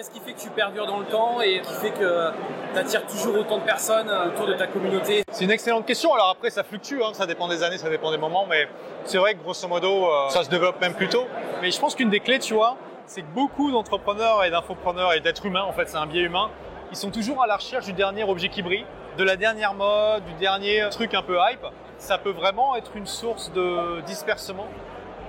Qu'est-ce qui fait que tu perdures dans le temps et qui fait que tu attires toujours autant de personnes autour de ta communauté? C'est une excellente question. Alors après, ça fluctue, hein. ça dépend des années, ça dépend des moments, mais c'est vrai que grosso modo, euh, ça se développe même plus tôt. Mais je pense qu'une des clés, tu vois, c'est que beaucoup d'entrepreneurs et d'infopreneurs et d'êtres humains, en fait, c'est un biais humain, ils sont toujours à la recherche du dernier objet qui brille, de la dernière mode, du dernier truc un peu hype. Ça peut vraiment être une source de dispersement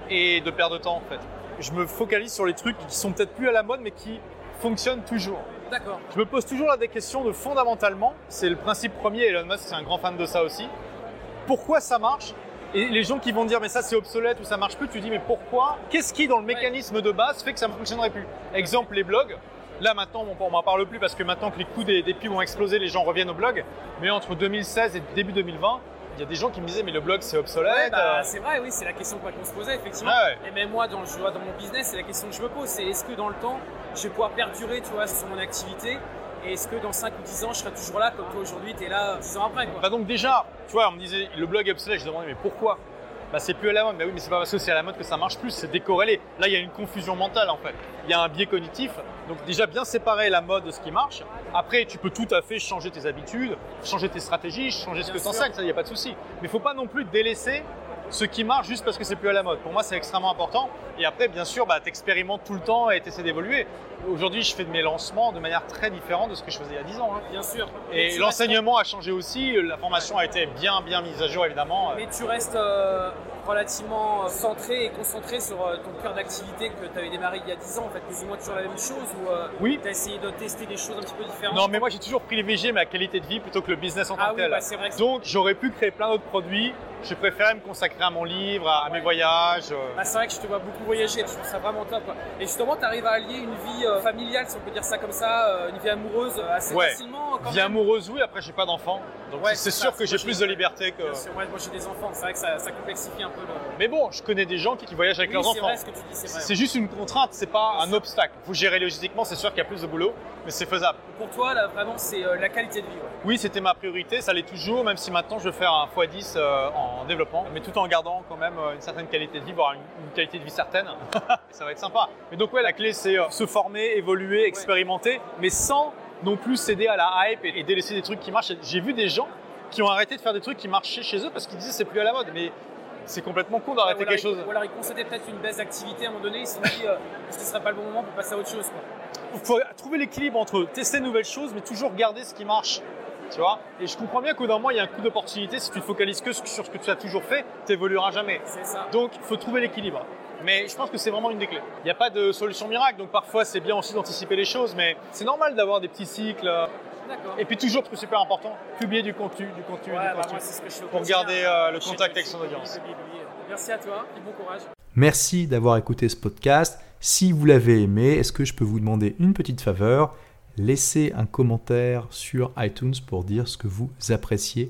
et de perte de temps, en fait. Je me focalise sur les trucs qui sont peut-être plus à la mode, mais qui fonctionne toujours. D'accord. Je me pose toujours là des questions de fondamentalement, c'est le principe premier, Elon Musk c'est un grand fan de ça aussi. Pourquoi ça marche? Et les gens qui vont dire mais ça c'est obsolète ou ça marche plus, tu dis mais pourquoi? Qu'est-ce qui dans le mécanisme de base fait que ça ne fonctionnerait plus? Exemple les blogs. Là maintenant on m'en parle plus parce que maintenant que les coûts des, des pubs ont explosé, les gens reviennent au blog. Mais entre 2016 et début 2020, il y a des gens qui me disaient mais le blog c'est obsolète. bah, c'est vrai, oui, c'est la question qu'on se posait effectivement. Ah ouais. Et même moi, dans, je vois, dans mon business, c'est la question que je me pose, c'est est-ce que dans le temps, je vais pouvoir perdurer, tu vois, sur mon activité? Et est-ce que dans 5 ou 10 ans, je serai toujours là comme toi aujourd'hui, tu es là 10 ans après quoi? Bah donc déjà, tu vois, on me disait le blog est obsolète, je demandais mais pourquoi? Bah c'est plus à la mode, mais oui mais c'est pas parce que c'est à la mode que ça marche plus, c'est décorrélé. Là il y a une confusion mentale en fait. Il y a un biais cognitif. Donc déjà bien séparer la mode de ce qui marche. Après tu peux tout à fait changer tes habitudes, changer tes stratégies, changer ce que tu enseignes, ça il n'y a pas de souci. Mais il faut pas non plus délaisser ce qui marche juste parce que c'est plus à la mode. Pour moi, c'est extrêmement important. Et après, bien sûr, bah, tu expérimentes tout le temps et tu essaies d'évoluer. Aujourd'hui, je fais de mes lancements de manière très différente de ce que je faisais il y a 10 ans. hein. Bien sûr. Et l'enseignement a changé aussi, la formation a été bien bien mise à jour évidemment. mais tu restes euh, relativement centré et concentré sur euh, ton cœur d'activité que tu avais démarré il y a 10 ans, en fait, plus ou moins toujours la même chose ou euh, Oui. tu as essayé de tester des choses un petit peu différentes? Non mais moi j'ai toujours privilégié ma qualité de vie plutôt que le business en tant Ah que oui, tel. bah, c'est vrai que Donc j'aurais pu créer plein d'autres produits, j'ai préféré me consacrer à mon livre, à, à mes voyages. euh. Bah, c'est vrai que je te vois beaucoup voyager, je trouve ça vraiment top. quoi. Et justement, tu arrives à allier une vie euh, familiale, si on peut dire ça comme ça, euh, une vie amoureuse assez Ouais. facilement. Quand Vie amoureuse oui, après j'ai pas d'enfants. Donc Ouais, c'est sûr ça, que j'ai plus de liberté que... Bien sûr, ouais, moi j'ai des enfants, c'est vrai que ça, ça complexifie un peu le. Mais bon, je connais des gens qui, qui voyagent avec Oui, leurs c'est enfants. vrai ce que tu dis, c'est vrai. C'est juste une contrainte, c'est pas un obstacle. Vous gérez logistiquement, c'est sûr qu'il y a plus de boulot, mais c'est faisable. Pour toi, là, vraiment, c'est euh, la qualité de vie. ouais. Oui, c'était ma priorité, ça l'est toujours, même si maintenant je veux faire un x10 euh, en développement, mais tout en gardant quand même euh, une certaine qualité de vie, voire une, une qualité de vie certaine. Ça va être sympa. Mais donc ouais, la clé c'est euh, se former, évoluer, expérimenter, mais sans non plus céder à la hype et, et délaisser des trucs qui marchent. J'ai vu des gens qui ont arrêté de faire des trucs qui marchaient chez eux parce qu'ils disaient c'est plus à la mode, mais c'est complètement con d'arrêter quelque chose. ou alors ils concédaient peut-être une baisse d'activité à un moment donné, ils se sont dit euh, est-ce que ce serait pas le bon moment pour passer à autre chose. Il faut trouver l'équilibre entre tester de nouvelles choses, mais toujours garder ce qui marche. Tu vois? Et je comprends bien qu'au d'un moment, il y a un coup d'opportunité. Si tu te focalises que sur ce que tu as toujours fait, tu n'évolueras jamais. Ça. Donc, il faut trouver l'équilibre. Mais je pense que c'est vraiment une des clés. Il n'y a pas de solution miracle, donc parfois c'est bien aussi d'anticiper les choses, mais c'est normal d'avoir des petits cycles. D'accord. Et puis toujours, ce qui est super important, publier du contenu, du contenu, Ouais, du bah, contenu. moi, c'est ce que je fais au Pour garder, euh, le contact avec son audience. Merci à toi et bon courage. Merci d'avoir écouté ce podcast. Si vous l'avez aimé, est-ce que je peux vous demander une petite faveur? Laissez un commentaire sur iTunes pour dire ce que vous appréciez